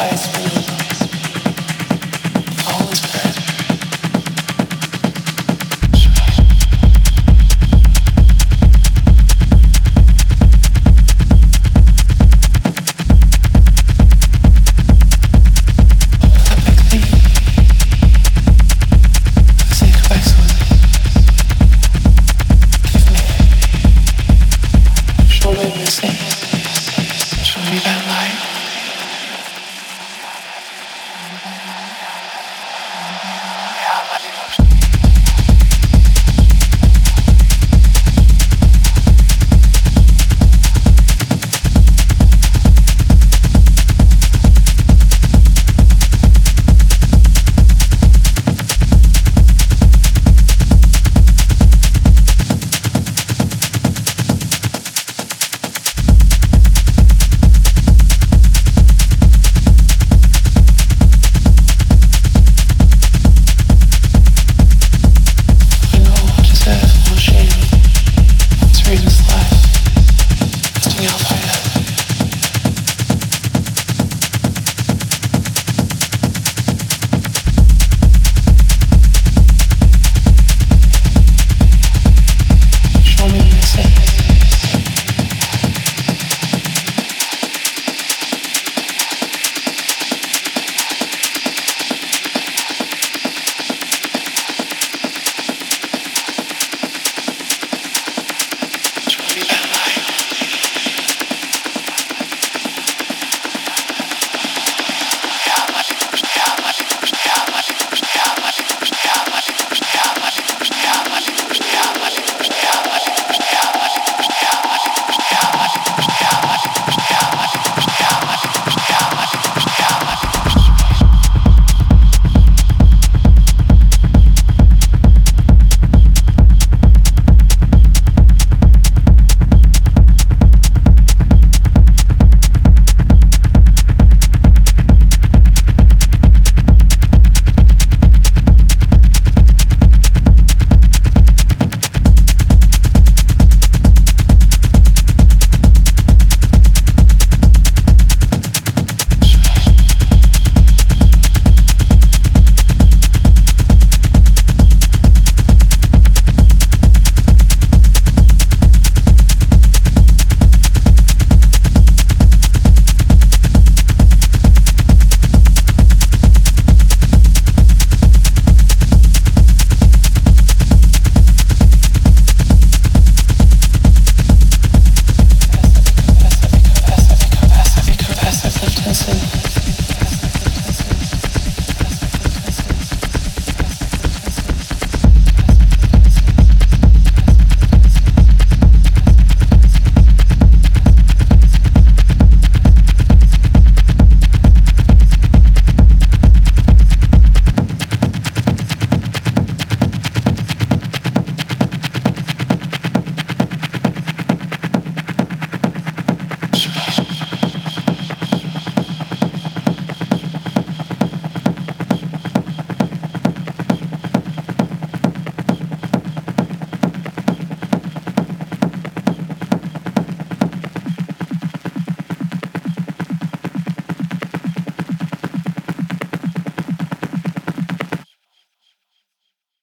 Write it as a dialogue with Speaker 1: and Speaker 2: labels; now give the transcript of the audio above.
Speaker 1: Listen.